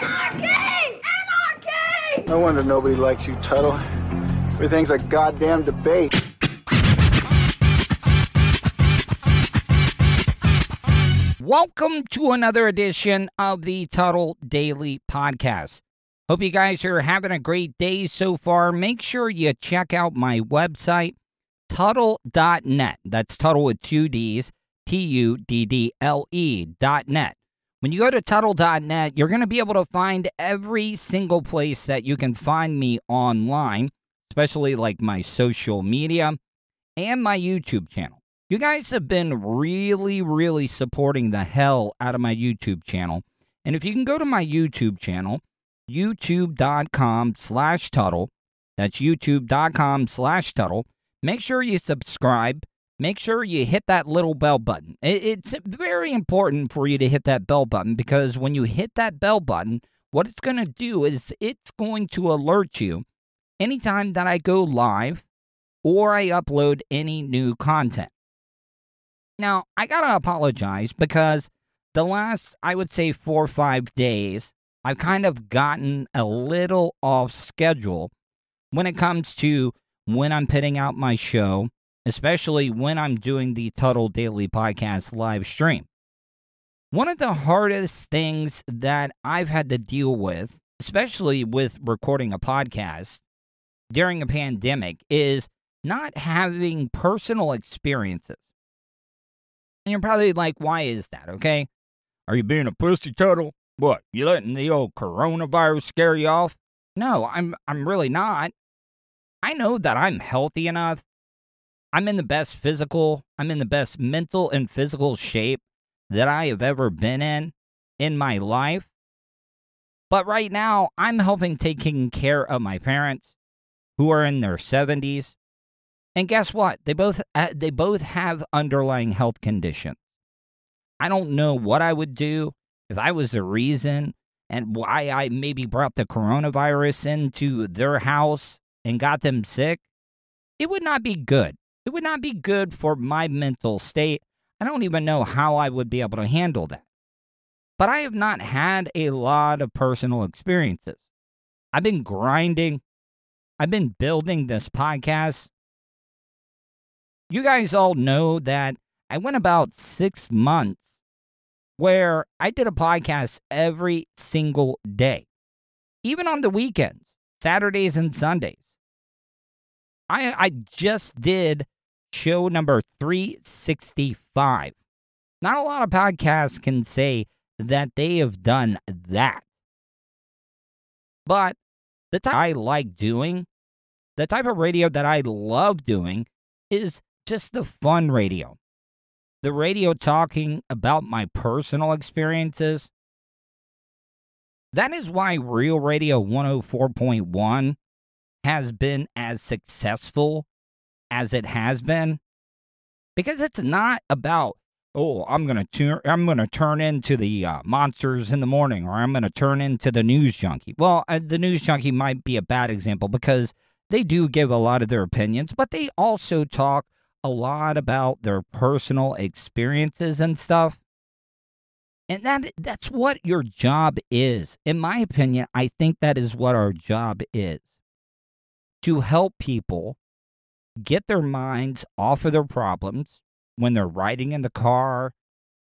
Anarchy! Anarchy! Anarchy! No wonder nobody likes you, Tuddle. Everything's a goddamn debate. Welcome to another edition of the Tuddle Daily Podcast. Hope you guys are having a great day so far. Make sure you check out my website, Tuddle.net. That's Tuddle with two D's, T U D D L E dot net. When you go to Tuddle.net, you're going to be able to find every single place that you can find me online, especially like my social media and my YouTube channel. You guys have been really, really supporting the hell out of my YouTube channel. And if you can go to my YouTube channel, youtube.com slash Tuddle, that's youtube.com slash Tuddle, make sure you subscribe. Make sure you hit that little bell button. It's very important for you to hit that bell button because when you hit that bell button, what it's going to do is it's going to alert you anytime that I go live or I upload any new content. Now, I gotta apologize because the last, I would say, four or five days, I've kind of gotten a little off schedule when it comes to when I'm putting out my show, especially when I'm doing the Tuddle Daily Podcast live stream. One of the hardest things that I've had to deal with, especially with recording a podcast during a pandemic, is not having personal experiences. And you're probably like, why is that, okay? Are you being a pussy Tuddle? What, you letting the old coronavirus scare you off? No, I'm I'm really not. I know that I'm healthy enough. I'm in the best physical, I'm in the best mental and physical shape that I have ever been in in my life. But right now, I'm helping taking care of my parents who are in their 70s. And guess what? They both uh, they both have underlying health conditions. I don't know what I would do if I was the reason and why I maybe brought the coronavirus into their house and got them sick. It would not be good. It would not be good for my mental state. I don't even know how I would be able to handle that. But I have not had a lot of personal experiences. I've been grinding. I've been building this podcast. You guys all know that I went about six months where I did a podcast every single day, even on the weekends, Saturdays and Sundays. I, I just did show number 365. Not a lot of podcasts can say that they have done that. But the type I like doing, the type of radio that I love doing, is just the fun radio. The radio talking about my personal experiences. That is why Real Radio 104.1 has been as successful as it has been because it's not about oh i'm to turn i'm to turn into the uh, monsters in the morning or i'm to turn into the news junkie. Well uh, the news junkie might be a bad example because they do give a lot of their opinions but they also talk a lot about their personal experiences and stuff. And that that's what your job is. In my opinion i think that is what our job is. To help people get their minds off of their problems when they're riding in the car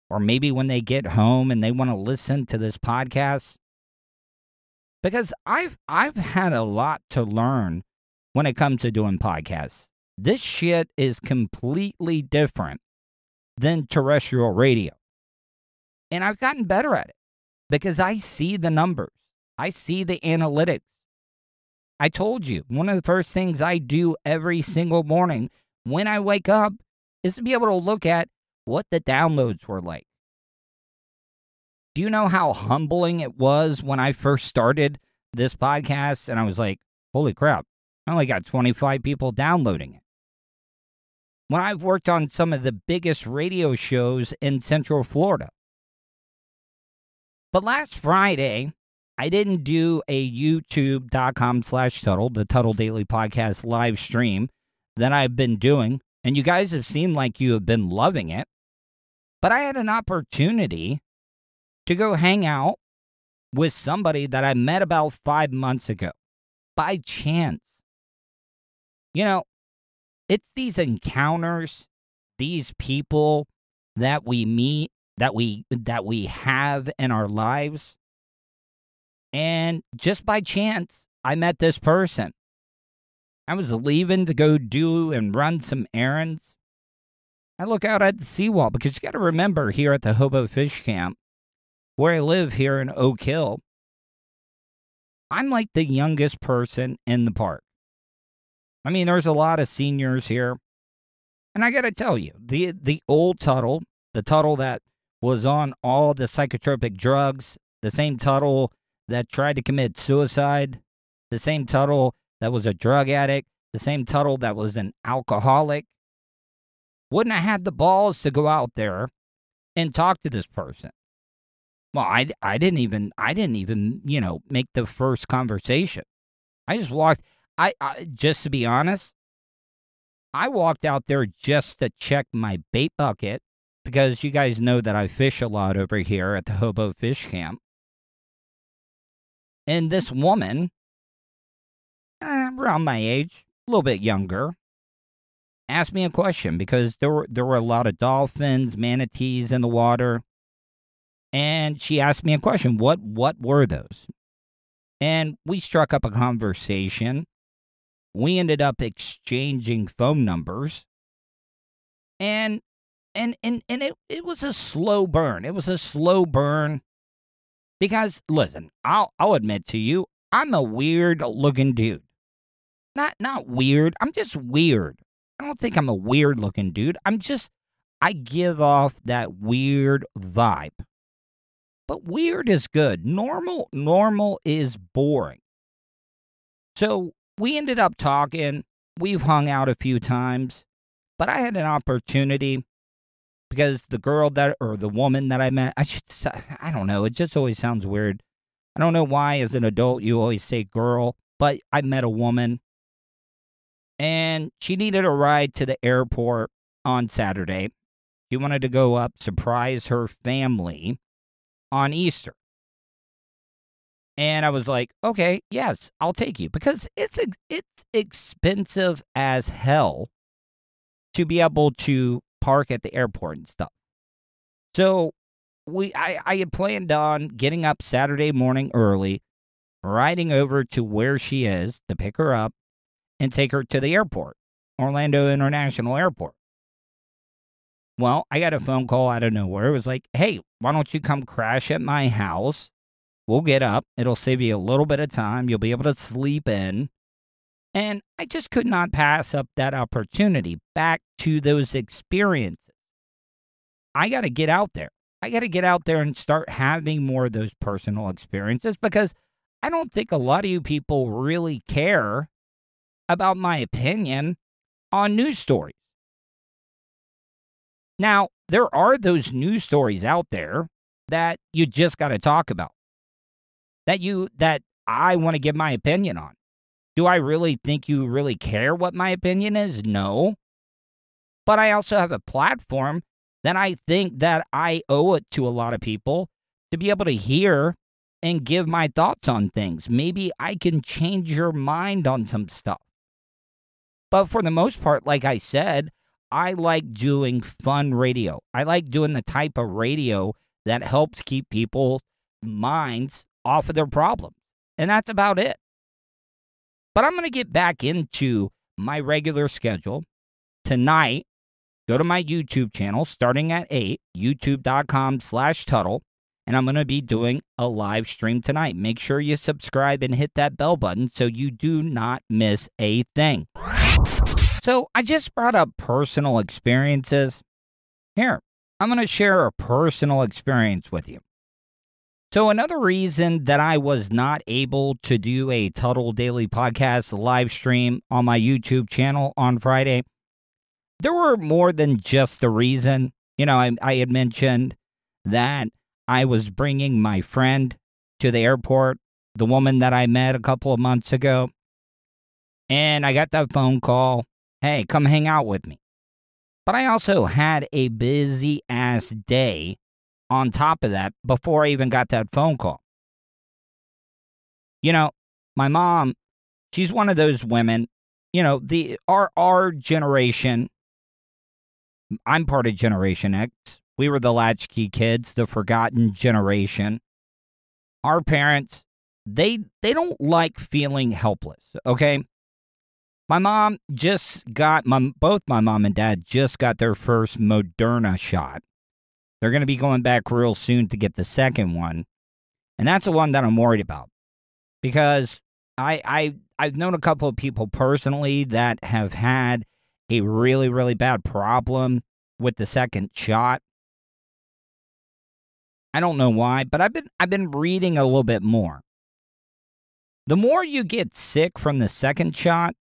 or maybe when they get home and they want to listen to this podcast because I've I've had a lot to learn when it comes to doing podcasts. This shit is completely different than terrestrial radio. And I've gotten better at it because I see the numbers, I see the analytics. I told you, one of the first things I do every single morning when I wake up is to be able to look at what the downloads were like. Do you know how humbling it was when I first started this podcast and I was like, holy crap, I only got 25 people downloading it. When I've worked on some of the biggest radio shows in Central Florida. But last Friday, I didn't do a youtube.com slash Tuddle, the Tuddle Daily Podcast live stream that I've been doing. And you guys have seemed like you have been loving it. But I had an opportunity to go hang out with somebody that I met about five months ago by chance. You know, it's these encounters, these people that we meet, that we that we have in our lives. And just by chance, I met this person. I was leaving to go do and run some errands. I look out at the seawall because you got to remember here at the Hobo Fish Camp, where I live here in Oak Hill, I'm like the youngest person in the park. I mean, there's a lot of seniors here. And I got to tell you, the the old Tuddle, the Tuddle that was on all the psychotropic drugs, the same Tuddle that tried to commit suicide, the same Tuddle that was a drug addict, the same Tuddle that was an alcoholic, wouldn't have had the balls to go out there and talk to this person. Well, I, I didn't even I didn't even you know make the first conversation. I just walked. I, I just to be honest, I walked out there just to check my bait bucket because you guys know that I fish a lot over here at the Hobo Fish Camp. And this woman, eh, around my age, a little bit younger, asked me a question because there were there were a lot of dolphins, manatees in the water. And she asked me a question. What what were those? And we struck up a conversation. We ended up exchanging phone numbers. And and and and it, it was a slow burn. It was a slow burn. Because listen, I'll I'll admit to you, I'm a weird looking dude. Not not weird. I'm just weird. I don't think I'm a weird looking dude. I'm just I give off that weird vibe. But weird is good. Normal normal is boring. So we ended up talking. We've hung out a few times, but I had an opportunity because the girl that or the woman that I met, I should I don't know, it just always sounds weird. I don't know why as an adult you always say girl, but I met a woman and she needed a ride to the airport on Saturday. She wanted to go up surprise her family on Easter. And I was like, "Okay, yes, I'll take you because it's it's expensive as hell to be able to park at the airport and stuff." So, we I I had planned on getting up Saturday morning early, riding over to where she is to pick her up and take her to the airport, Orlando International Airport. Well, I got a phone call out of nowhere. It was like, hey, why don't you come crash at my house? We'll get up. It'll save you a little bit of time. You'll be able to sleep in. And I just could not pass up that opportunity back to those experiences. I got to get out there. I got to get out there and start having more of those personal experiences because I don't think a lot of you people really care about my opinion on news stories. Now, there are those news stories out there that you just got to talk about. That you that I want to give my opinion on. Do I really think you really care what my opinion is? No. But I also have a platform that I think that I owe it to a lot of people to be able to hear and give my thoughts on things. Maybe I can change your mind on some stuff. But for the most part, like I said, I like doing fun radio. I like doing the type of radio that helps keep people's minds off of their problems. And that's about it. But I'm going to get back into my regular schedule tonight. Go to my YouTube channel starting at 8, youtube.com slash Tuddle. And I'm going to be doing a live stream tonight. Make sure you subscribe and hit that bell button so you do not miss a thing. So I just brought up personal experiences. Here, I'm going to share a personal experience with you. So, another reason that I was not able to do a Tuddle Daily Podcast live stream on my YouTube channel on Friday, there were more than just the reason. You know, I, I had mentioned that I was bringing my friend to the airport, the woman that I met a couple of months ago. And I got that phone call hey, come hang out with me. But I also had a busy ass day on top of that before I even got that phone call. You know, my mom, she's one of those women, you know, the our our generation I'm part of Generation X. We were the latchkey kids, the forgotten generation. Our parents, they they don't like feeling helpless, okay? My mom just got my both my mom and dad just got their first Moderna shot. They're going to be going back real soon to get the second one. And that's the one that I'm worried about. Because I I I've known a couple of people personally that have had a really really bad problem with the second shot. I don't know why, but I've been I've been reading a little bit more. The more you get sick from the second shot,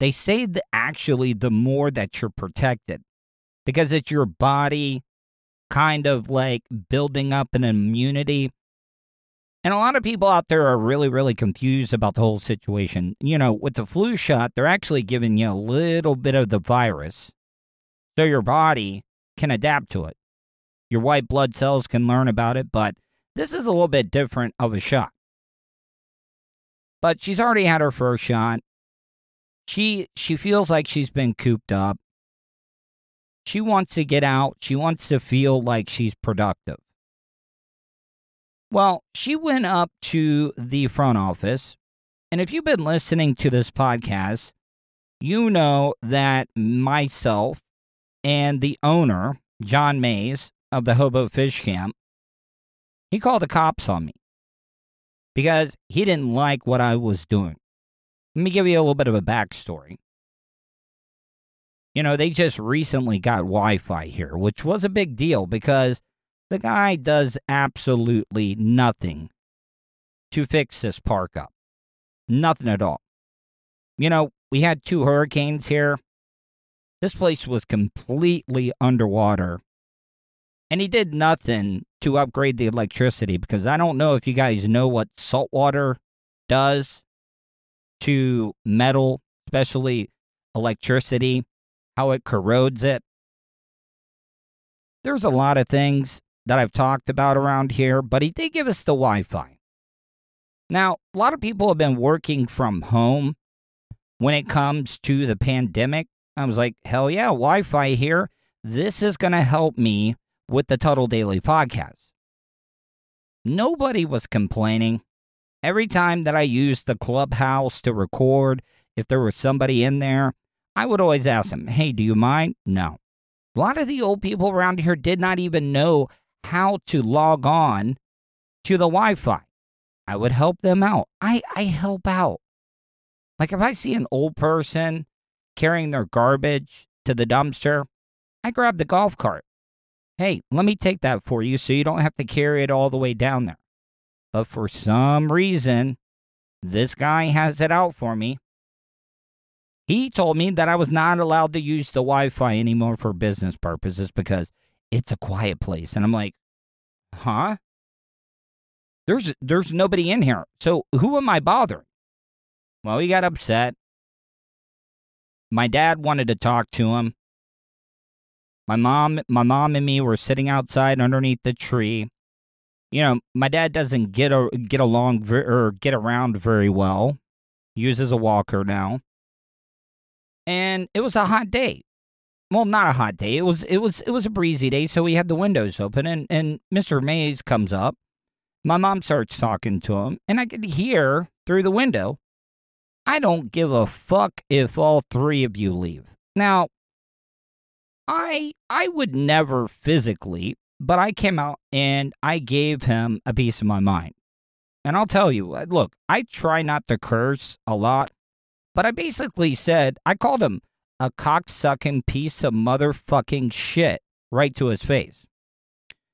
they say that actually the more that you're protected because it's your body kind of like building up an immunity. And a lot of people out there are really, really confused about the whole situation. You know, with the flu shot, they're actually giving you a little bit of the virus so your body can adapt to it. Your white blood cells can learn about it, but this is a little bit different of a shot. But she's already had her first shot. She she feels like she's been cooped up. She wants to get out. She wants to feel like she's productive. Well, she went up to the front office. And if you've been listening to this podcast, you know that myself and the owner, John Mays of the Hobo Fish Camp, he called the cops on me because he didn't like what I was doing. Let me give you a little bit of a backstory. You know, they just recently got Wi Fi here, which was a big deal because the guy does absolutely nothing to fix this park up. Nothing at all. You know, we had two hurricanes here. This place was completely underwater. And he did nothing to upgrade the electricity because I don't know if you guys know what salt water does to metal, especially electricity, how it corrodes it. There's a lot of things that I've talked about around here, but he did give us the Wi Fi. Now, a lot of people have been working from home when it comes to the pandemic. I was like, hell yeah, Wi Fi here. This is going to help me with the Tuddle Daily podcast. Nobody was complaining. Every time that I used the clubhouse to record, if there was somebody in there, I would always ask them, hey, do you mind? No. A lot of the old people around here did not even know how to log on to the Wi Fi. I would help them out. I, I help out. Like if I see an old person carrying their garbage to the dumpster, I grab the golf cart. Hey, let me take that for you so you don't have to carry it all the way down there. But for some reason, this guy has it out for me. He told me that I was not allowed to use the Wi Fi anymore for business purposes because it's a quiet place. And I'm like, huh? There's there's nobody in here. So who am I bothering? Well, he got upset. My dad wanted to talk to him. My mom my mom and me were sitting outside underneath the tree you know, my dad doesn't get a, get along ver- or get around very well. Uses a walker now. And it was a hot day. Well, not a hot day. It was it was it was a breezy day, so we had the windows open and and Mr. Mays comes up. My mom starts talking to him, and I could hear through the window I don't give a fuck if all three of you leave. Now, I I would never physically, but I came out and I gave him a piece of my mind. And I'll tell you, uh, look, I try not to curse a lot, but I basically said I called him a cocksucking piece of motherfucking shit right to his face.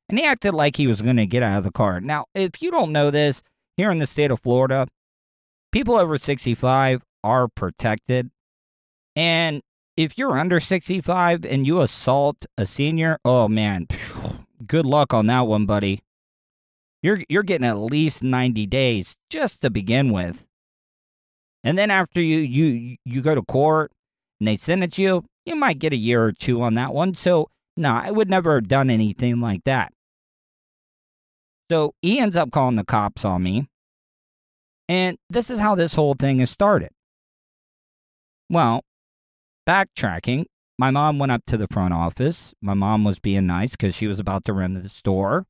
And he acted like he was going to get out of the car. Now, if you don't know this, here in the state of Florida, people over 65 are protected. And if you're under 65 and you assault a senior, oh man, good luck on that one, buddy. You're you're getting at least 90 days just to begin with. And then after you you you go to court and they sentence you, you might get a year or two on that one. So, no, I would never have done anything like that. So, he ends up calling the cops on me. And this is how this whole thing has started. Well, backtracking, my mom went up to the front office. My mom was being nice because she was about to run the store.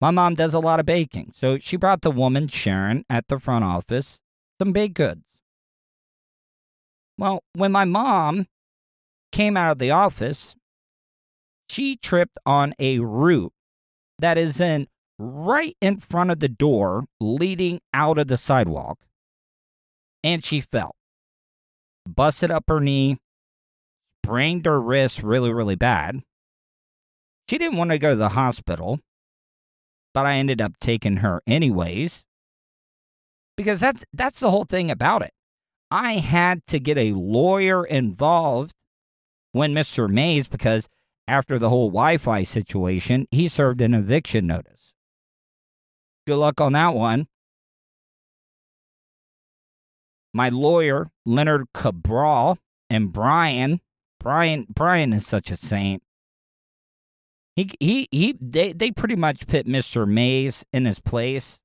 My mom does a lot of baking. So she brought the woman, Sharon, at the front office some baked goods. Well, when my mom came out of the office, she tripped on a root that is in right in front of the door leading out of the sidewalk, and she fell. Busted up her knee, sprained her wrist really, really bad. She didn't want to go to the hospital, but I ended up taking her anyways. Because that's that's the whole thing about it. I had to get a lawyer involved when Mr. Mays, because after the whole Wi Fi situation, he served an eviction notice. Good luck on that one. My lawyer, Leonard Cabral, and Brian, Brian, Brian is such a saint. He, he, he, they, they pretty much put Mr. Mays in his place.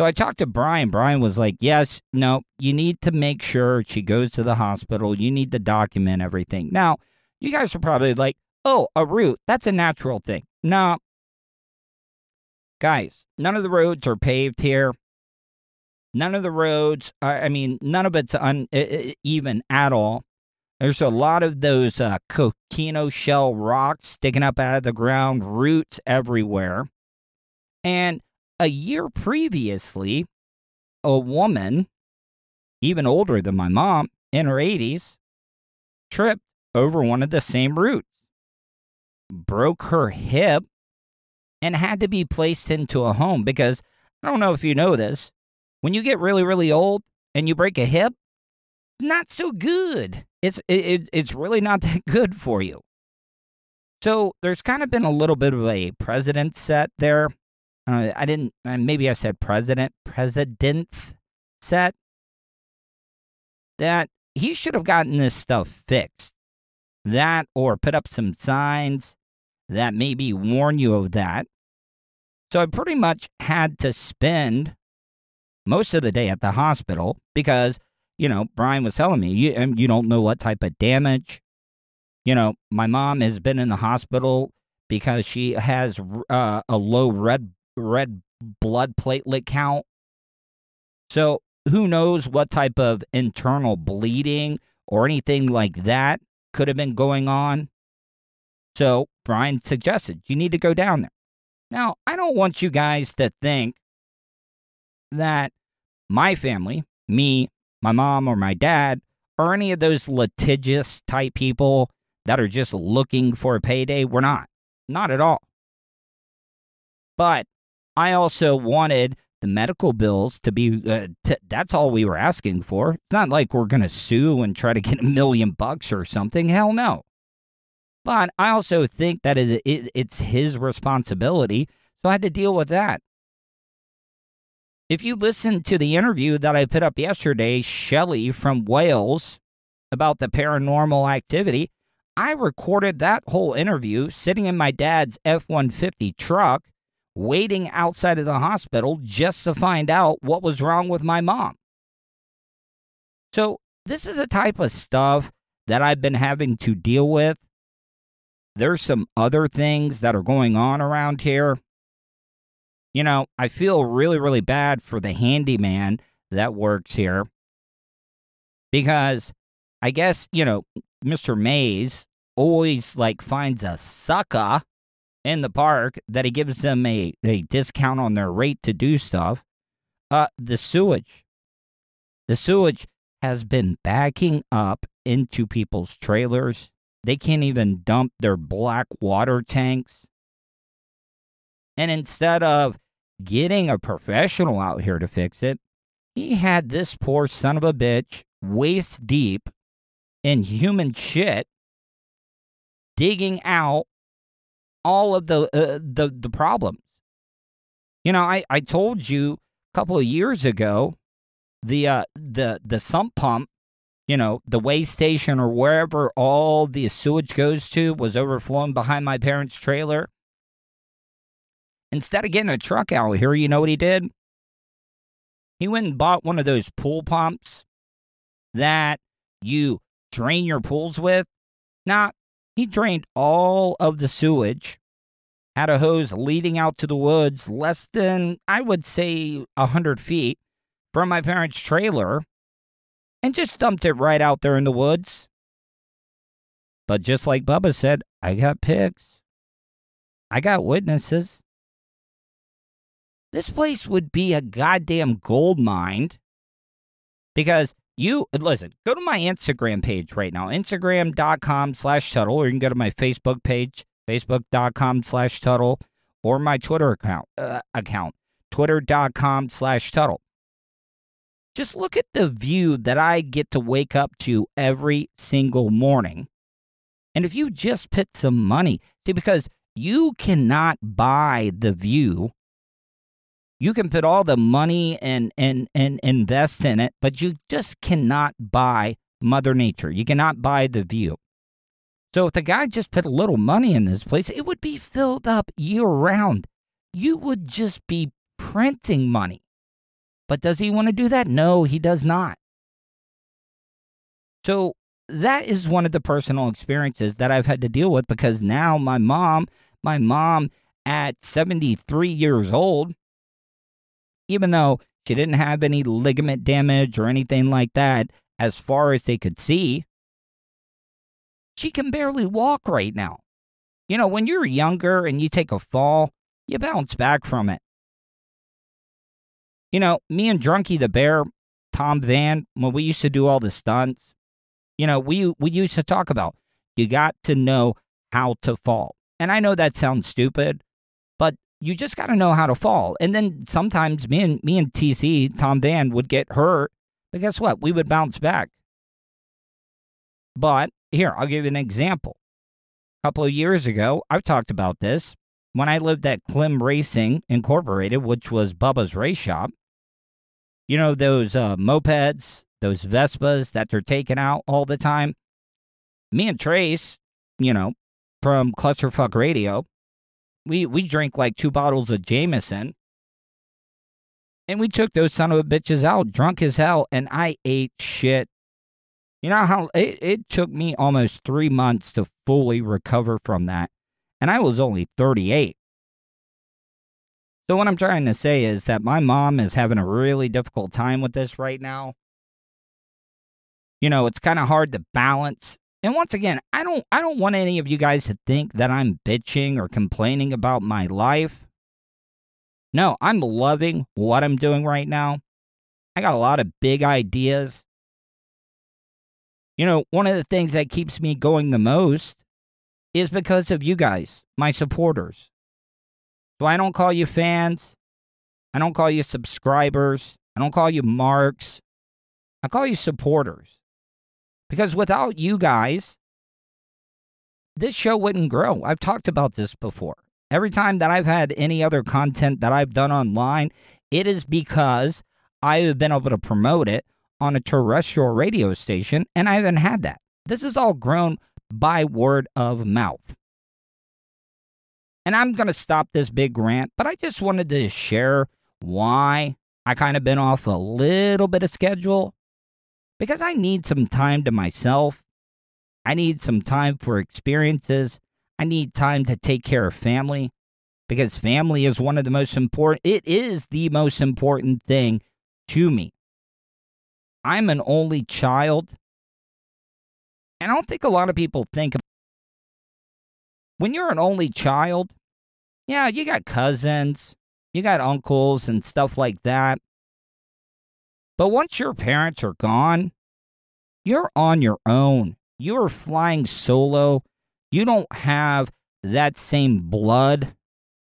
So I talked to Brian. Brian was like, Yes, no, you need to make sure she goes to the hospital. You need to document everything. Now, you guys are probably like, Oh, a root. That's a natural thing. No. Guys, none of the roads are paved here. None of the roads, I mean, none of it's uneven at all. There's a lot of those uh, coquina shell rocks sticking up out of the ground, roots everywhere. And a year previously, a woman, even older than my mom, in her 80s, tripped over one of the same roots, broke her hip, and had to be placed into a home because I don't know if you know this. When you get really, really old and you break a hip, it's not so good. It's it, it's really not that good for you. So there's kind of been a little bit of a precedent set there uh, I didn't, uh, maybe I said president, president's set, that he should have gotten this stuff fixed. That or put up some signs that maybe warn you of that. So I pretty much had to spend most of the day at the hospital because, you know, Brian was telling me, you, um, you don't know what type of damage. You know, my mom has been in the hospital because she has uh, a low red red blood platelet count. So who knows what type of internal bleeding or anything like that could have been going on. So Brian suggested you need to go down there. Now, I don't want you guys to think that my family, me, my mom, or my dad, or any of those litigious type people that are just looking for a payday. We're not. Not at all. But I also wanted the medical bills to be uh, t- that's all we were asking for. It's not like we're going to sue and try to get a million bucks or something. Hell no. But I also think that it, it, it's his responsibility. So I had to deal with that. If you listen to the interview that I put up yesterday, Shelley from Wales, about the paranormal activity, I recorded that whole interview sitting in my dad's F 150 truck waiting outside of the hospital just to find out what was wrong with my mom. So, this is a type of stuff that I've been having to deal with. There's some other things that are going on around here. You know, I feel really, really bad for the handyman that works here. because I guess, you know, Mr. Mays always like finds a sucker in the park that he gives them a, a discount on their rate to do stuff. Uh, the sewage. The sewage has been backing up into people's trailers. They can't even dump their black water tanks. And instead of getting a professional out here to fix it, he had this poor son of a bitch waist deep in human shit digging out all of the uh, the the problems. You know, I I told you a couple of years ago the uh the the sump pump, you know, the way station or wherever all the sewage goes to was overflowing behind my parents' trailer. Instead of getting a truck out here, you know what he did? He went and bought one of those pool pumps that you drain your pools with. Now, he drained all of the sewage, had a hose leading out to the woods less than, I would say, a 100 feet from my parents' trailer, and just dumped it right out there in the woods. But just like Bubba said, I got pigs. I got witnesses. This place would be a goddamn gold mine because you listen, go to my Instagram page right now, Instagram.com slash Tuddle, or you can go to my Facebook page, Facebook.com slash Tuddle, or my Twitter account, uh, account, Twitter.com slash Tuddle. Just look at the view that I get to wake up to every single morning. And if you just put some money, see, because you cannot buy the view you can put all the money and, and, and invest in it, but you just cannot buy Mother Nature. You cannot buy the view. So if the guy just put a little money in this place, it would be filled up year round. You would just be printing money. But does he want to do that? No, he does not. So that is one of the personal experiences that I've had to deal with because now my mom, my mom at 73 years old, even though she didn't have any ligament damage or anything like that as far as they could see. She can barely walk right now. You know, when you're younger and you take a fall, you bounce back from it. You know, me and Drunky the Bear, Tom Van, when we used to do all the stunts, you know, we we used to talk about you got to know how to fall. And I know that sounds stupid, you just got to know how to fall. And then sometimes me and me and TC Tom Van would get hurt, but guess what? We would bounce back. But here, I'll give you an example. A couple of years ago, I've talked about this when I lived at Klim Racing Incorporated, which was Bubba's race shop. You know those uh, mopeds, those Vespas that they're taking out all the time. Me and Trace, you know, from Clusterfuck Radio, we we drank like two bottles of Jameson. And we took those son of a bitches out, drunk as hell, and I ate shit. You know how it, it took me almost three months to fully recover from that. And I was only 38. So, what I'm trying to say is that my mom is having a really difficult time with this right now. You know, it's kind of hard to balance and once again, I don't I don't want any of you guys to think that I'm bitching or complaining about my life. No, I'm loving what I'm doing right now. I got a lot of big ideas. You know, one of the things that keeps me going the most is because of you guys, my supporters. So I don't call you fans. I don't call you subscribers. I don't call you marks. I call you supporters. Because without you guys, this show wouldn't grow. I've talked about this before. Every time that I've had any other content that I've done online, it is because I have been able to promote it on a terrestrial radio station, and I haven't had that. This is all grown by word of mouth. And I'm going to stop this big rant, but I just wanted to share why I kind of been off a little bit of schedule because I need some time to myself. I need some time for experiences. I need time to take care of family because family is one of the most important, it is the most important thing to me. I'm an only child. And I don't think a lot of people think when you're an only child, yeah, you got cousins, you got uncles and stuff like that. But once your parents are gone, you're on your own. You're flying solo. You don't have that same blood,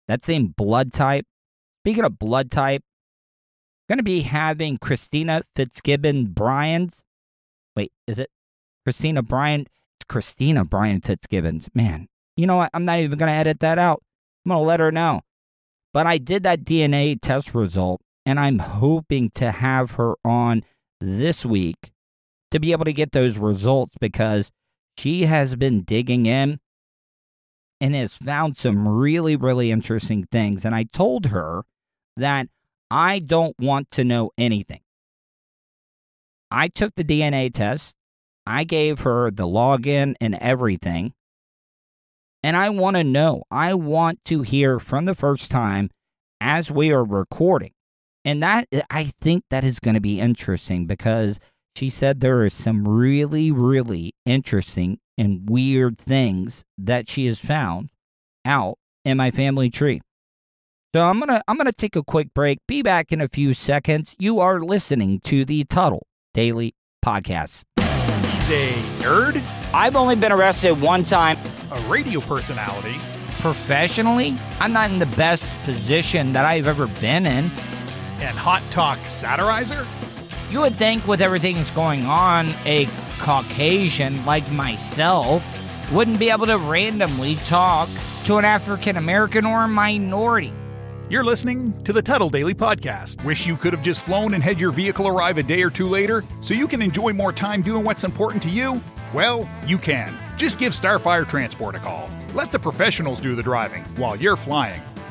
that same blood type. Speaking of blood type, going to be having Christina Fitzgibbon Bryans. Wait, is it Christina Bryan? It's Christina Bryan Fitzgibbons. Man, you know what? I'm not even going to edit that out. I'm going to let her know. But I did that DNA test result, and I'm hoping to have her on this week to be able to get those results because she has been digging in and has found some really, really interesting things. And I told her that I don't want to know anything. I took the DNA test, I gave her the login and everything. And I want to know, I want to hear from the first time as we are recording. And that, uh, I think that is going to be interesting because she said there are some really, really interesting and weird things that she has found out in my family tree. So I'm gonna I'm gonna take a quick break. Be back in a few seconds. You are listening to the Tuddle Daily Podcast. He's a nerd, I've only been arrested one time a radio personality, professionally. I'm not in the best position that I've ever been in. And hot talk satirizer. You would think with everything that's going on, a Caucasian like myself wouldn't be able to randomly talk to an African American or a minority. You're listening to the Tuddle Daily Podcast. Wish you could have just flown and had your vehicle arrive a day or two later so you can enjoy more time doing what's important to you? Well, you can. Just give Starfire Transport a call. Let the professionals do the driving while you're flying.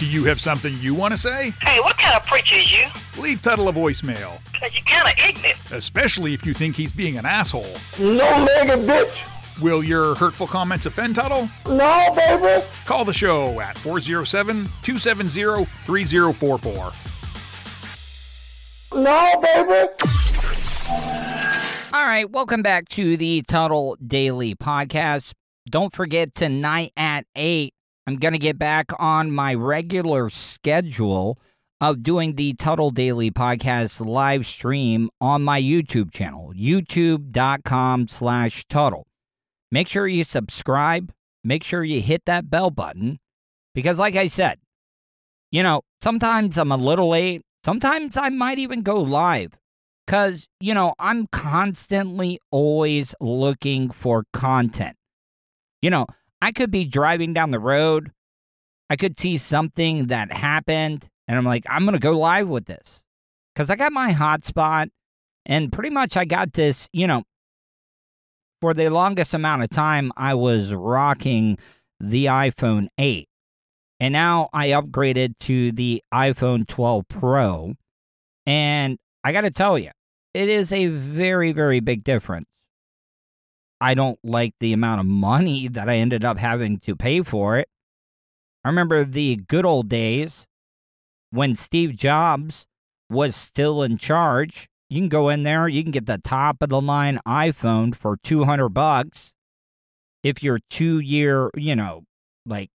Do you have something you want to say? Hey, what kind of preacher is you? Leave Tuddle a voicemail, Cause you're kind of ignorant. especially if you think he's being an asshole. No nigga, bitch. Will your hurtful comments offend Tuddle? No, baby. Call the show at 407 270 3044. No, baby. All right, welcome back to the Tuddle Daily Podcast. Don't forget tonight at 8, I'm going to get back on my regular schedule of doing the Tuddle Daily Podcast live stream on my YouTube channel, youtube.com slash Tuddle. Make sure you subscribe. Make sure you hit that bell button because, like I said, you know, sometimes I'm a little late. Sometimes I might even go live because, you know, I'm constantly always looking for content. You know, I could be driving down the road, I could see something that happened, and I'm like, I'm going to go live with this because I got my hotspot, and pretty much I got this, you know, for the longest amount of time, I was rocking the iPhone 8. And now I upgraded to the iPhone 12 Pro. And I got to tell you, it is a very, very big difference. I don't like the amount of money that I ended up having to pay for it. I remember the good old days when Steve Jobs was still in charge. You can go in there, you can get the top of the line iPhone for 200 bucks if your 2 year, you know, like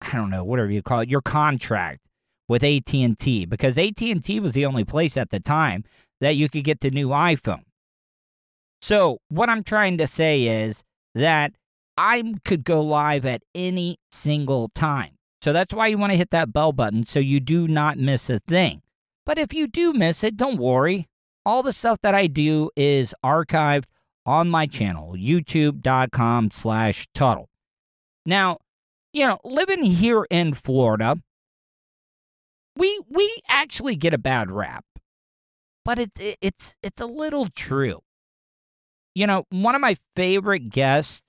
I don't know, whatever you call it, your contract with AT&T because AT&T was the only place at the time that you could get the new iPhone. So, what I'm trying to say is that I could go live at any single time. So that's why you want to hit that bell button so you do not miss a thing. But if you do miss it, don't worry. All the stuff that I do is archived on my channel, youtube.com slash Tuddle. Now, you know, living here in Florida, we we actually get a bad rap. but it, it it's it's a little true. You know, one of my favorite guests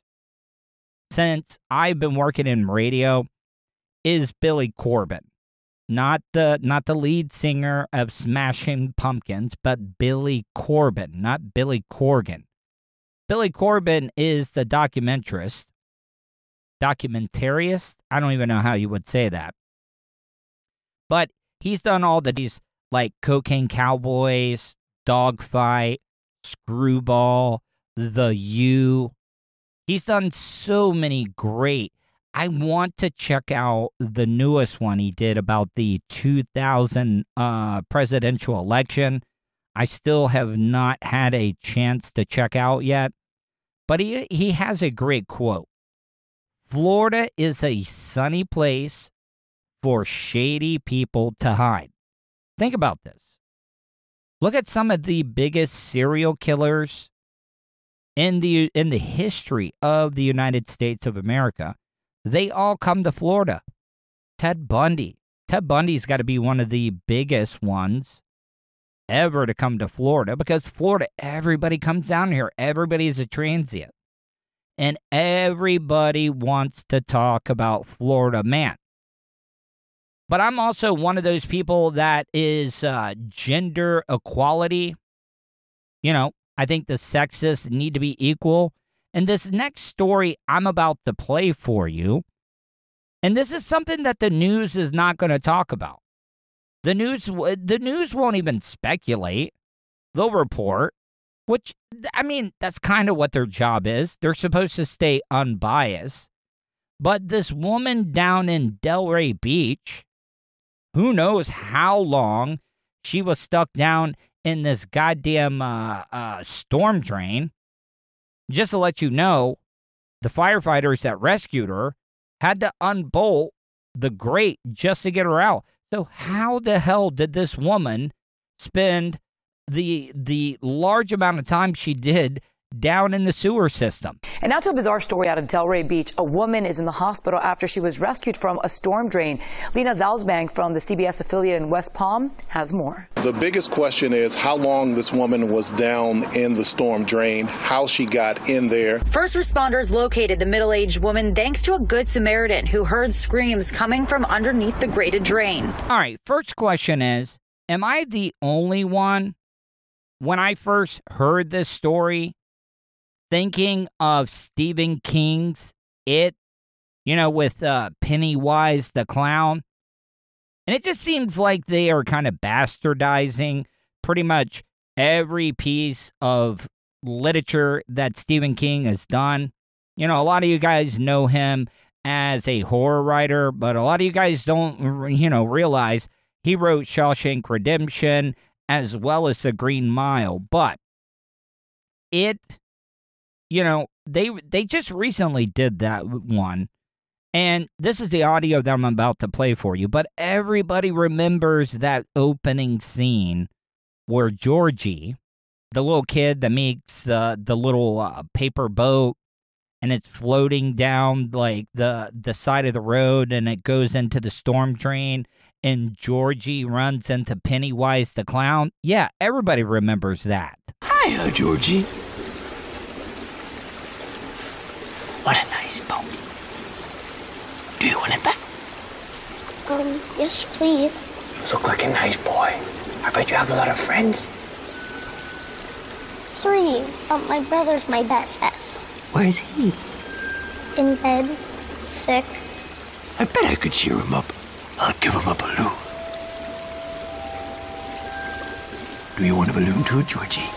since I've been working in radio is Billy Corben. Not the not the lead singer of Smashing Pumpkins, but Billy Corben, not Billy Corgan. Billy Corben is the documentarist, documentarist. I don't even know how you would say that. But he's done all the these like Cocaine Cowboys, Dawg Fight, Screwball, The U. He's done so many great. I want to check out the newest one he did about the 2000 uh, presidential election. I still have not had a chance to check out yet, but he he has a great quote. Florida is a sunny place for shady people to hide. Think about this. Look at some of the biggest serial killers in the in the history of the United States of America. They all come to Florida. Ted Bundy. Ted Bundy's got to be one of the biggest ones ever to come to Florida because Florida, everybody comes down here. Everybody is a transient. And everybody wants to talk about Florida man. But I'm also one of those people that is uh, gender equality. You know, I think the sexes need to be equal. And this next story I'm about to play for you, and this is something that the news is not going to talk about. The news, the news won't even speculate. They'll report, which I mean, that's kind of what their job is. They're supposed to stay unbiased. But this woman down in Delray Beach, who knows how long she was stuck down in this goddamn uh, uh, storm drain. Just to let you know, the firefighters that rescued her had to unbolt the grate just to get her out. So how the hell did this woman spend the the large amount of time she did down in the sewer system. And now to a bizarre story out of Delray Beach. A woman is in the hospital after she was rescued from a storm drain. Lena Zalzbank from the CBS affiliate in West Palm has more. The biggest question is how long this woman was down in the storm drain, how she got in there. First responders located the middle aged woman thanks to a good Samaritan who heard screams coming from underneath the grated drain. All right, first question is Am I the only one when I first heard this story thinking of Stephen King's It, you know, with uh, Pennywise the clown. And it just seems like they are kind of bastardizing pretty much every piece of literature that Stephen King has done. You know, a lot of you guys know him as a horror writer, but a lot of you guys don't, you know, realize he wrote Shawshank Redemption as well as The Green Mile. But it you know, they they just recently did that one. And this is the audio that I'm about to play for you, but everybody remembers that opening scene where Georgie, the little kid that makes the the little uh, paper boat and it's floating down like the the side of the road and it goes into the storm drain and Georgie runs into Pennywise the clown. Yeah, everybody remembers that. Hiya, Georgie. What a nice boat. Do you want it back? Um, yes, please. You look like a nice boy. I bet you have a lot of friends. Three, but my brother's my best S. Where's he? In bed, sick. I bet I could cheer him up. I'll give him a balloon. Do you want a balloon too, Georgie?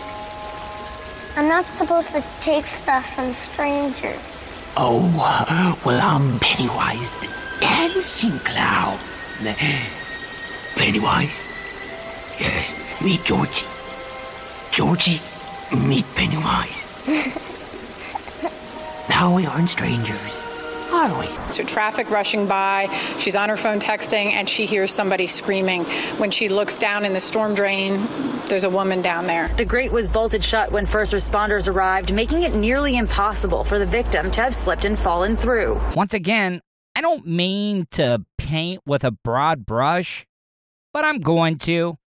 I'm not supposed to take stuff from strangers. Oh, well, I'm Pennywise the dancing clown. Pennywise? Yes, meet Georgie. Georgie, meet Pennywise. now we aren't strangers. Are we? So traffic rushing by, she's on her phone texting, and she hears somebody screaming. When she looks down in the storm drain, there's a woman down there. The grate was bolted shut when first responders arrived, making it nearly impossible for the victim to have slipped and fallen through. Once again, I don't mean to paint with a broad brush, but I'm going to.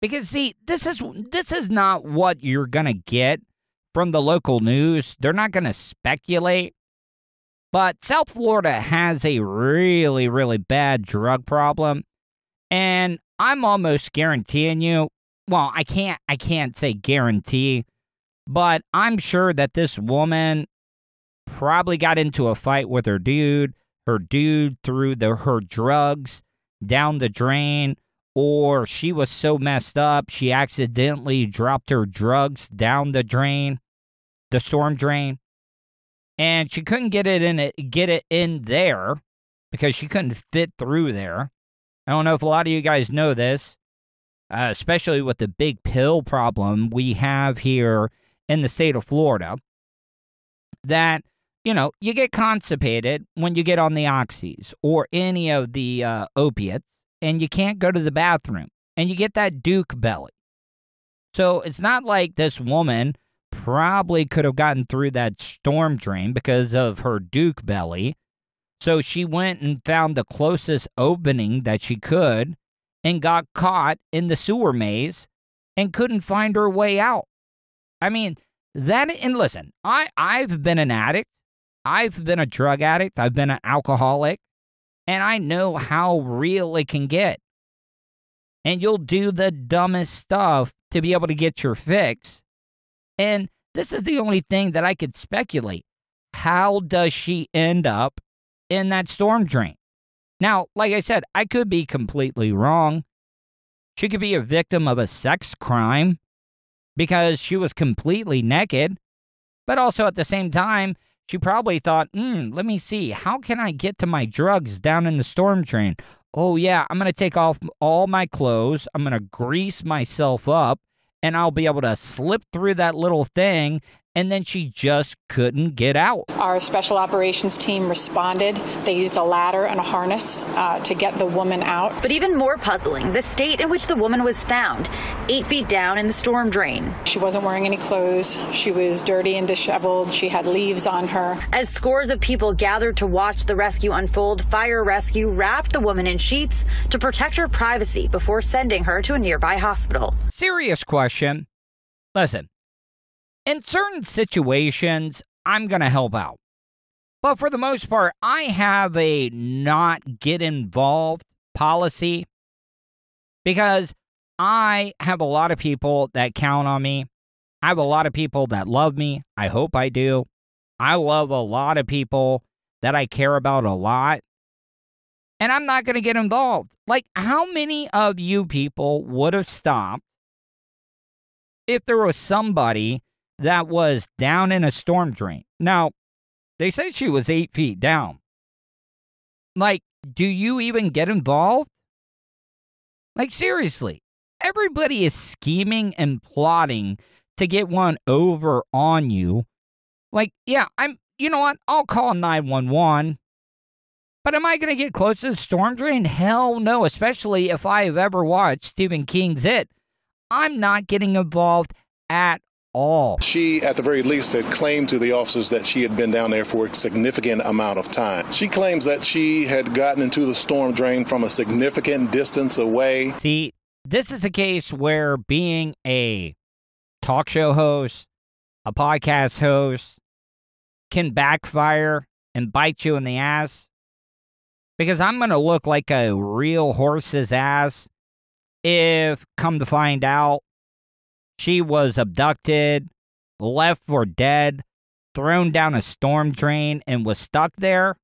Because see, this is this is not what you're going to get from the local news. They're not going to speculate. But South Florida has a really really bad drug problem and I'm almost guaranteeing you, well, I can't I can't say guarantee, but I'm sure that this woman probably got into a fight with her dude. Her dude threw the her drugs down the drain or she was so messed up she accidentally dropped her drugs down the drain, the storm drain, and she couldn't get it in it get it in there because she couldn't fit through there. I don't know if a lot of you guys know this, uh, especially with the big pill problem we have here in the state of Florida, that you know you get constipated when you get on the oxys or any of the uh, opiates and you can't go to the bathroom and you get that Duke belly. So it's not like this woman probably could have gotten through that storm drain because of her Duke belly. So she went and found the closest opening that she could and got caught in the sewer maze and couldn't find her way out. I mean, that and listen, I I've been an addict. I've been a drug addict. I've been an alcoholic and I know how real it can get. And you'll do the dumbest stuff to be able to get your fix. And this is the only thing that I could speculate. How does she end up in that storm drain? Now, like I said, I could be completely wrong. She could be a victim of a sex crime because she was completely naked. But also at the same time, she probably thought, hmm, let me see, how can I get to my drugs down in the storm drain? Oh, yeah, I'm going to take off all my clothes. I'm going to grease myself up and I'll be able to slip through that little thing and then she just couldn't get out. Our special operations team responded. They used a ladder and a harness uh, to get the woman out. But even more puzzling, the state in which the woman was found, eight feet down in the storm drain. She wasn't wearing any clothes. She was dirty and disheveled. She had leaves on her. As scores of people gathered to watch the rescue unfold, fire rescue wrapped the woman in sheets to protect her privacy before sending her to a nearby hospital. Serious question. Listen, in certain situations, I'm going to help out. But for the most part, I have a not get involved policy because I have a lot of people that count on me. I have a lot of people that love me. I hope I do. I love a lot of people that I care about a lot. And I'm not going to get involved. Like, how many of you people would have stopped if there was somebody that was down in a storm drain. Now, they said she was eight feet down. Like, do you even get involved? Like, seriously, everybody is scheming and plotting to get one over on you. Like, yeah, I'm, you know what? I'll call 911. But am I going to get close to the storm drain? Hell no, especially if I have ever watched Stephen King's It. I'm not getting involved at all. She, at the very least, had claimed to the officers that she had been down there for a significant amount of time. She claims that she had gotten into the storm drain from a significant distance away. See, this is a case where being a talk show host, a podcast host, can backfire and bite you in the ass. Because I'm going to look like a real horse's ass if, come to find out, she was abducted, left for dead, thrown down a storm drain, and was stuck there.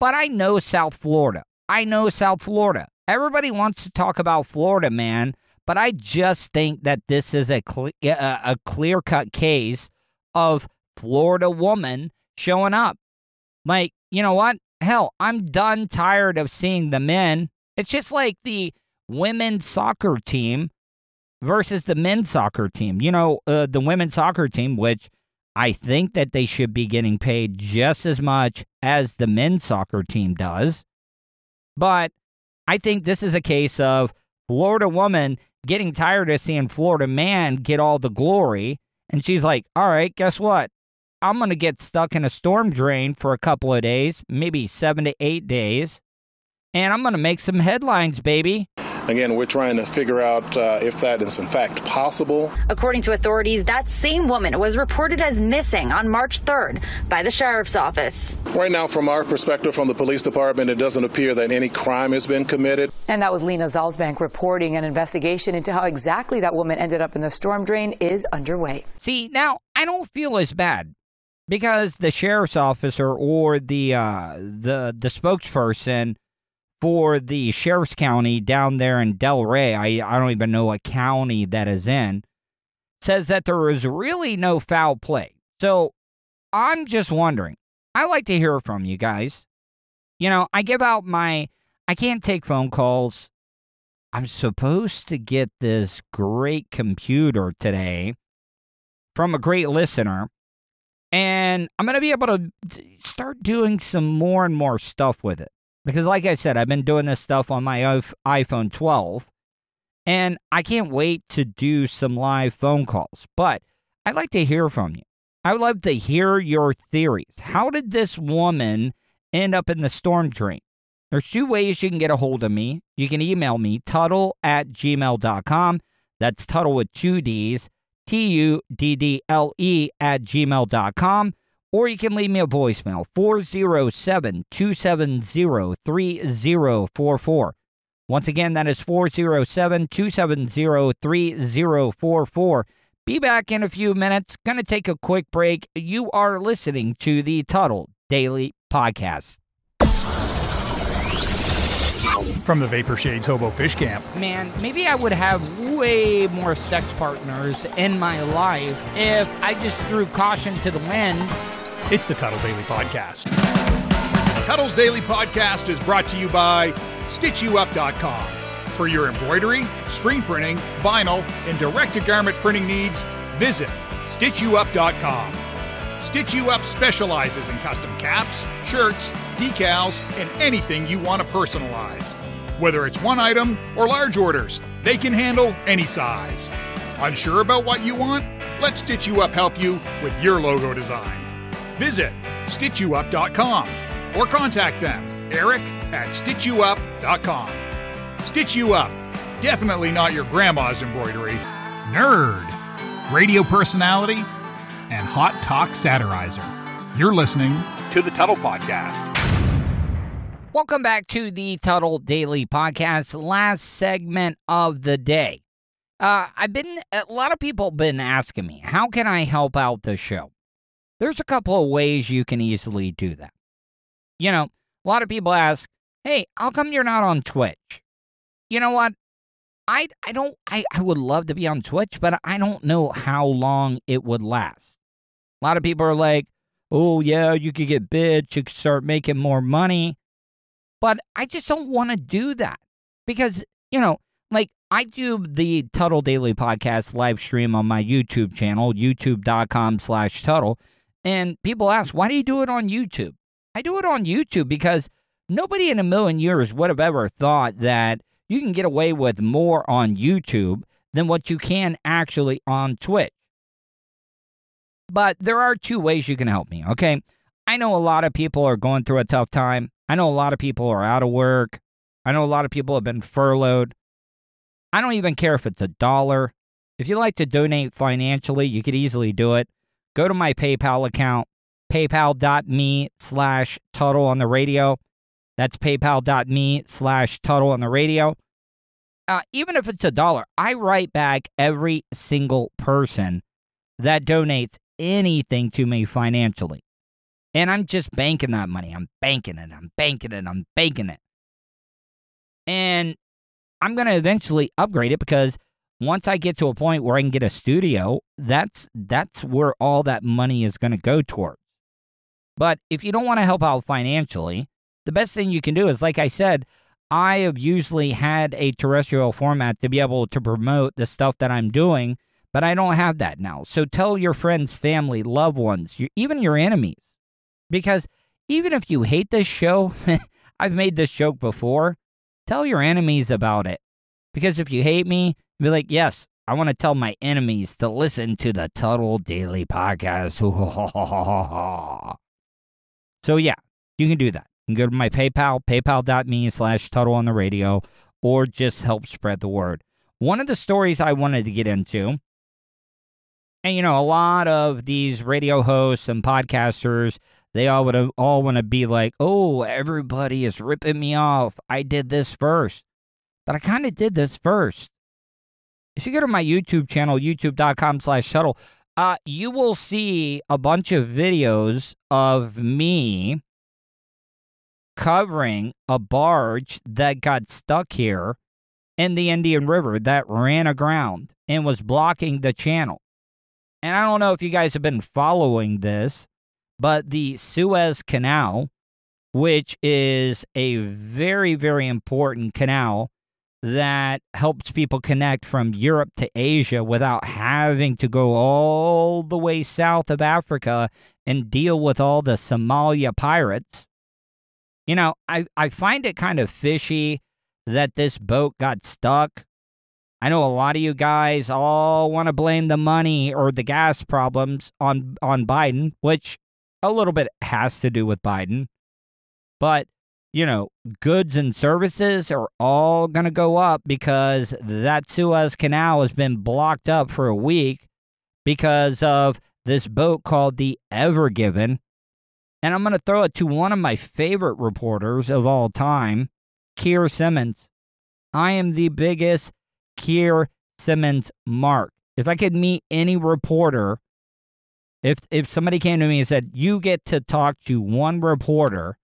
But I know South Florida. I know South Florida. Everybody wants to talk about Florida, man, but I just think that this is a, a clear cut case of Florida woman showing up. Like, you know what? Hell, I'm done tired of seeing the men. It's just like the women's soccer team versus the men's soccer team. You know, uh, the women's soccer team, which I think that they should be getting paid just as much as the men's soccer team does. But I think this is a case of Florida woman getting tired of seeing Florida man get all the glory. And she's like, all right, guess what? I'm going to get stuck in a storm drain for a couple of days, maybe seven to eight days, and I'm going to make some headlines, baby. Again, we're trying to figure out uh, if that is in fact possible. According to authorities, that same woman was reported as missing on March 3rd by the sheriff's office. Right now, from our perspective, from the police department, it doesn't appear that any crime has been committed. And that was Lena Zalzbank reporting an investigation into how exactly that woman ended up in the storm drain is underway. See, now I don't feel as bad because the sheriff's officer or the uh, the the spokesperson for the sheriff's county down there in Delray, I, I don't even know what county that is in, says that there is really no foul play. So I'm just wondering. I like to hear from you guys. You know, I give out my I can't take phone calls. I'm supposed to get this great computer today from a great listener. And I'm going to be able to start doing some more and more stuff with it. Because, like I said, I've been doing this stuff on my iPhone 12. And I can't wait to do some live phone calls. But I'd like to hear from you. I would love to hear your theories. How did this woman end up in the storm drain? There's two ways you can get a hold of me. You can email me, Tuddle at gmail.com. That's Tuddle with two D's, T U D D L E at gmail.com. Or you can leave me a voicemail, 407 270 3044. Once again, that is 407 270 3044. Be back in a few minutes. Going to take a quick break. You are listening to the Tuddle Daily Podcast. From the Vapor Shades Hobo Fish Camp. Man, maybe I would have way more sex partners in my life if I just threw caution to the wind. It's the Tuddle Daily Podcast. Tuddle's Daily Podcast is brought to you by StitchYouUp.com. For your embroidery, screen printing, vinyl, and direct to garment printing needs, visit StitchYouUp.com. Stitch You Up specializes in custom caps, shirts, decals, and anything you want to personalize. Whether it's one item or large orders, they can handle any size. Unsure about what you want? Let Stitch You Up help you with your logo design. Visit StitchYouUp.com or contact them, Eric at StitchYouUp.com. Stitch You Up, definitely not your grandma's embroidery. Nerd, radio personality, and hot talk satirizer. You're listening to the Tuddle Podcast. Welcome back to the Tuddle Daily Podcast, last segment of the day. Uh, I've been a lot of people been asking me, how can I help out the show? There's a couple of ways you can easily do that. You know, a lot of people ask, "Hey, how come you're not on Twitch?" You know what? I I don't I, I would love to be on Twitch, but I don't know how long it would last. A lot of people are like, "Oh yeah, you could get bits, you could start making more money." But I just don't want to do that because, you know, like I do the Tuddle Daily Podcast live stream on my YouTube channel, youtube.com slash Tuddle. And people ask, why do you do it on YouTube? I do it on YouTube because nobody in a million years would have ever thought that you can get away with more on YouTube than what you can actually on Twitch. But there are two ways you can help me, okay? I know a lot of people are going through a tough time. I know a lot of people are out of work. I know a lot of people have been furloughed. I don't even care if it's a dollar. If you like to donate financially, you could easily do it. Go to my PayPal account, paypal.me slash Tuddle on the radio. That's paypal.me slash Tuddle on the radio. Uh, even if it's a dollar, I write back every single person that donates anything to me financially. And I'm just banking that money. I'm banking it. I'm banking it. I'm banking it. And I'm going to eventually upgrade it because once I get to a point where I can get a studio, that's that's where all that money is going to go towards. But if you don't want to help out financially, the best thing you can do is like I said, I have usually had a terrestrial format to be able to promote the stuff that I'm doing, but I don't have that now. So tell your friends, family, loved ones, your, even your enemies. Because even if you hate this show, I've made this joke before, tell your enemies about it. Because if you hate me, be like, yes, I want to tell my enemies to listen to the Tuddle Daily Podcast. so yeah, you can do that. You can go to my PayPal, paypal.me slash Tuddle on the radio, or just help spread the word. One of the stories I wanted to get into, and you know, a lot of these radio hosts and podcasters, they all would all want to be like, "Oh, everybody is ripping me off. I did this first. But I kind of did this first. If you go to my YouTube channel, youtube.com slash Tuddle, uh, you will see a bunch of videos of me covering a barge that got stuck here in the Indian River that ran aground and was blocking the channel. And I don't know if you guys have been following this, but the Suez Canal, which is a very, very important canal that helps people connect from Europe to Asia without having to go all the way south of Africa and deal with all the Somalia pirates. You know, I, I find it kind of fishy that this boat got stuck. I know a lot of you guys all want to blame the money or the gas problems on on Biden, which a little bit has to do with Biden. But you know, goods and services are all going to go up because that Suez Canal has been blocked up for a week because of this boat called the Ever Given. And I'm going to throw it to one of my favorite reporters of all time, Keir Simmons. I am the biggest Keir Simmons mark. If I could meet any reporter, if if somebody came to me and said, "You get to talk to one reporter,"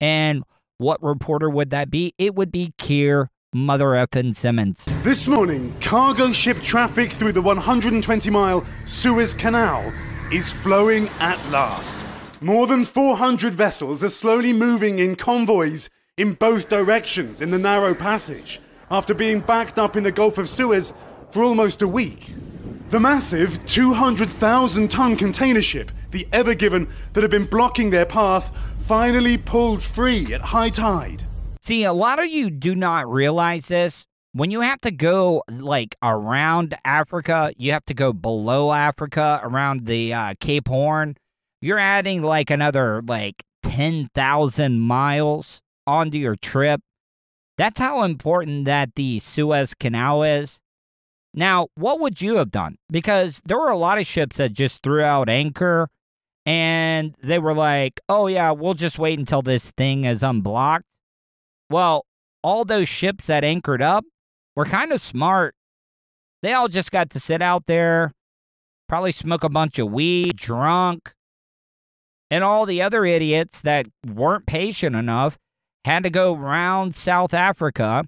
and what reporter would that be? It would be Keir Mother effin Simmons. This morning, cargo ship traffic through the 120 mile Suez Canal is flowing at last. More than 400 vessels are slowly moving in convoys in both directions in the narrow passage after being backed up in the Gulf of Suez for almost a week. The massive 200,000 ton container ship, the Ever Given, that had been blocking their path, finally pulled free at high tide. See, a lot of you do not realize this. When you have to go like around Africa, you have to go below Africa around the uh, Cape Horn. You're adding like another like 10,000 miles onto your trip. That's how important that the Suez Canal is. Now, what would you have done? Because there were a lot of ships that just threw out anchor and they were like, oh, yeah, we'll just wait until this thing is unblocked. Well, all those ships that anchored up were kind of smart. They all just got to sit out there, probably smoke a bunch of weed, drunk. And all the other idiots that weren't patient enough had to go around South Africa,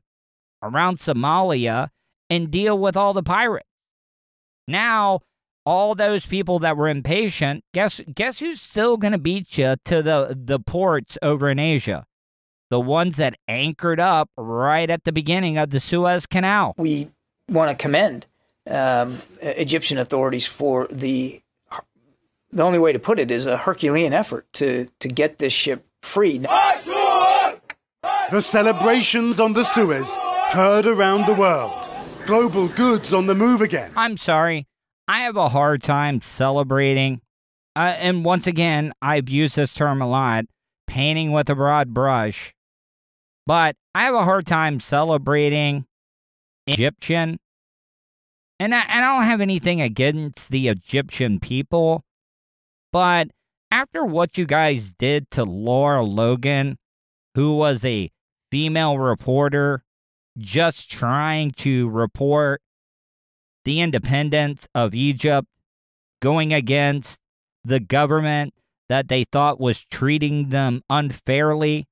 around Somalia, and deal with all the pirates. Now, all those people that were impatient, guess guess who's still going to beat you to the the ports over in Asia? The ones that anchored up right at the beginning of the Suez Canal. We want to commend um, Egyptian authorities for the the only way to put it is a Herculean effort to to get this ship free. The celebrations on the Suez heard around the world. Global goods on the move again. I'm sorry. I have a hard time celebrating. Uh, and once again, I've used this term a lot painting with a broad brush. But I have a hard time celebrating Egyptian. And I, and I don't have anything against the Egyptian people. But after what you guys did to Lara Logan, who was a female reporter just trying to report the independence of Egypt, going against the government that they thought was treating them unfairly.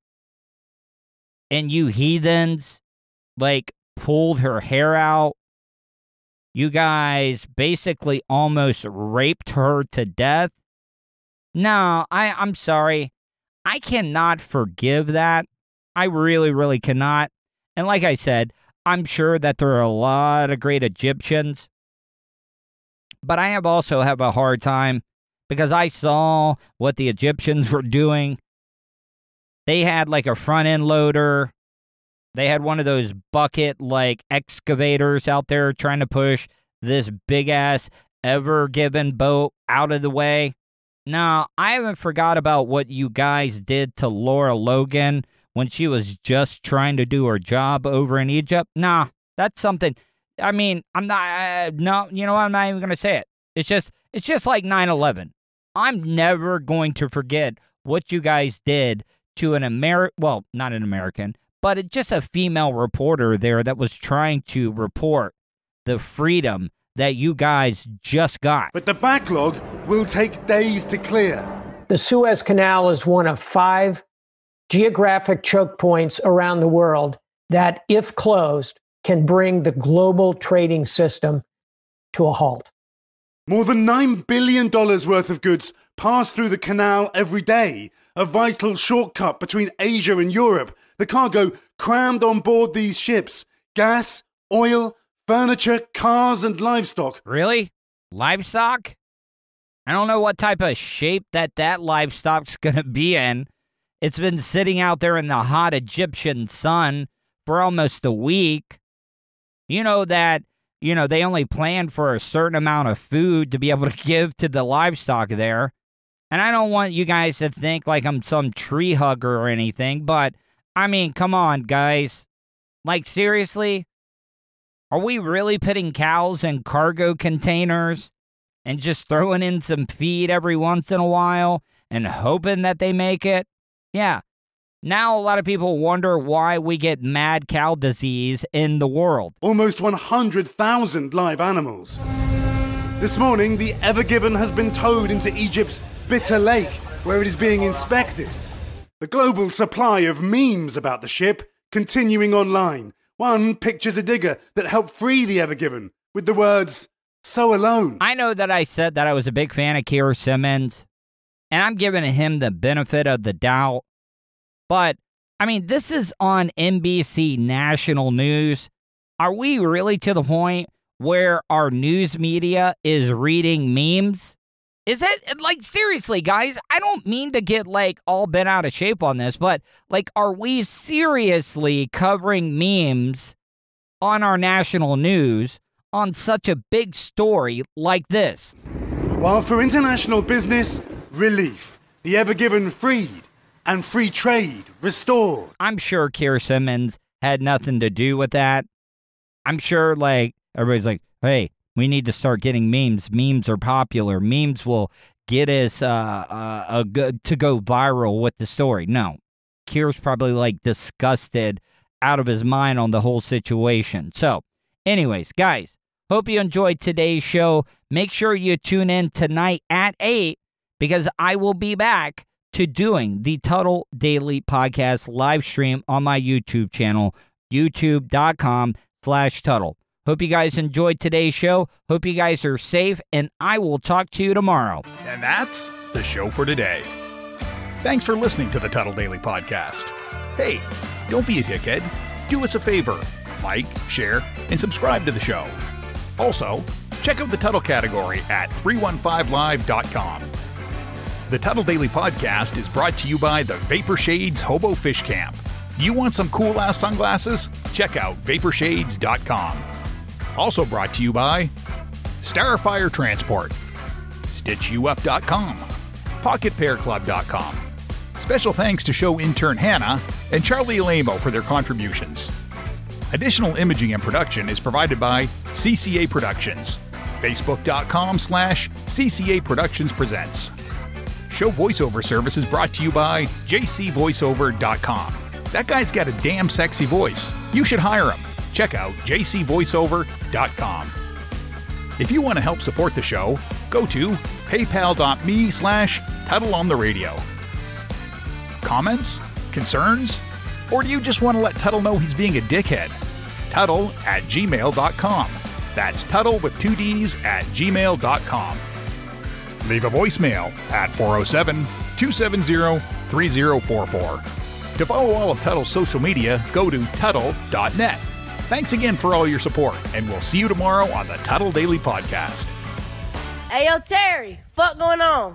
And you heathens, like, pulled her hair out. You guys basically almost raped her to death. No, I, I'm sorry. I cannot forgive that. I really, really cannot. And like I said, I'm sure that there are a lot of great Egyptians, but I have also have a hard time because I saw what the Egyptians were doing. They had like a front end loader. They had one of those bucket like excavators out there trying to push this big ass ever given boat out of the way. Now, I haven't forgot about what you guys did to Lara Logan when she was just trying to do her job over in Egypt? Nah, that's something. I mean, I'm not. Uh, no, you know, what? I'm not even gonna say it. It's just, it's just like 9/11. I'm never going to forget what you guys did to an American. Well, not an American, but it, just a female reporter there that was trying to report the freedom that you guys just got. But the backlog will take days to clear. The Suez Canal is one of five geographic choke points around the world that, if closed, can bring the global trading system to a halt. More than $9 billion worth of goods pass through the canal every day, a vital shortcut between Asia and Europe. The cargo crammed on board these ships gas, oil, furniture, cars, and livestock. Really? Livestock? I don't know what type of shape that that livestock's going to be in. It's been sitting out there in the hot Egyptian sun for almost a week. You know that, you know, they only plan for a certain amount of food to be able to give to the livestock there. And I don't want you guys to think like I'm some tree hugger or anything, but I mean, come on, guys. Like, seriously? Are we really putting cows in cargo containers and just throwing in some feed every once in a while and hoping that they make it? Yeah. Now a lot of people wonder why we get mad cow disease in the world. Almost 100,000 live animals. This morning, the Ever Given has been towed into Egypt's Bitter Lake, where it is being inspected. The global supply of memes about the ship continuing online. One pictures a digger that helped free the Ever Given with the words, so alone. I know that I said that I was a big fan of Keir Simmons, and I'm giving him the benefit of the doubt. But, I mean, this is on NBC national news. Are we really to the point where our news media is reading memes? Is it like seriously, guys? I don't mean to get like all bent out of shape on this, but like, are we seriously covering memes on our national news on such a big story like this? While for international business, relief, the Ever Given freed, and free trade restored. I'm sure Keir Simmons had nothing to do with that. I'm sure, like, everybody's like, hey, we need to start getting memes. Memes are popular. Memes will get us uh, uh, to go viral with the story. No, Keir's probably like disgusted out of his mind on the whole situation. So, anyways, guys, hope you enjoyed today's show. Make sure you tune in tonight at 8 because I will be back to doing the Tuddle Daily Podcast live stream on my YouTube channel, youtube.com slash Tuddle. Hope you guys enjoyed today's show. Hope you guys are safe, and I will talk to you tomorrow. And that's the show for today. Thanks for listening to the Tuddle Daily Podcast. Hey, don't be a dickhead. Do us a favor like, share, and subscribe to the show. Also, check out the Tuddle category at 315live.com. The Tuddle Daily Podcast is brought to you by the Vapor Shades Hobo Fish Camp. You want some cool ass sunglasses? Check out vaporshades.com. Also brought to you by Starfire Transport, StitchYouUp.com, PocketPairClub.com. Special thanks to show intern Hannah and Charlie Alamo for their contributions. Additional imaging and production is provided by CCA Productions. Facebook.com slash CCA Productions Presents. Show voiceover service is brought to you by JCVoiceover.com. That guy's got a damn sexy voice. You should hire him check out jcvoiceover.com. If you want to help support the show, go to paypal.me slash Tuddle on the radio. Comments? Concerns? Or do you just want to let Tuddle know he's being a dickhead? Tuddle at gmail.com. That's Tuddle with two D's at gmail.com. Leave a voicemail at 407 270 3044. To follow all of Tuddle's social media, go to Tuddle.net. Thanks again for all your support, and we'll see you tomorrow on the Tuddle Daily Podcast. Hey, yo, Terry, fuck going on?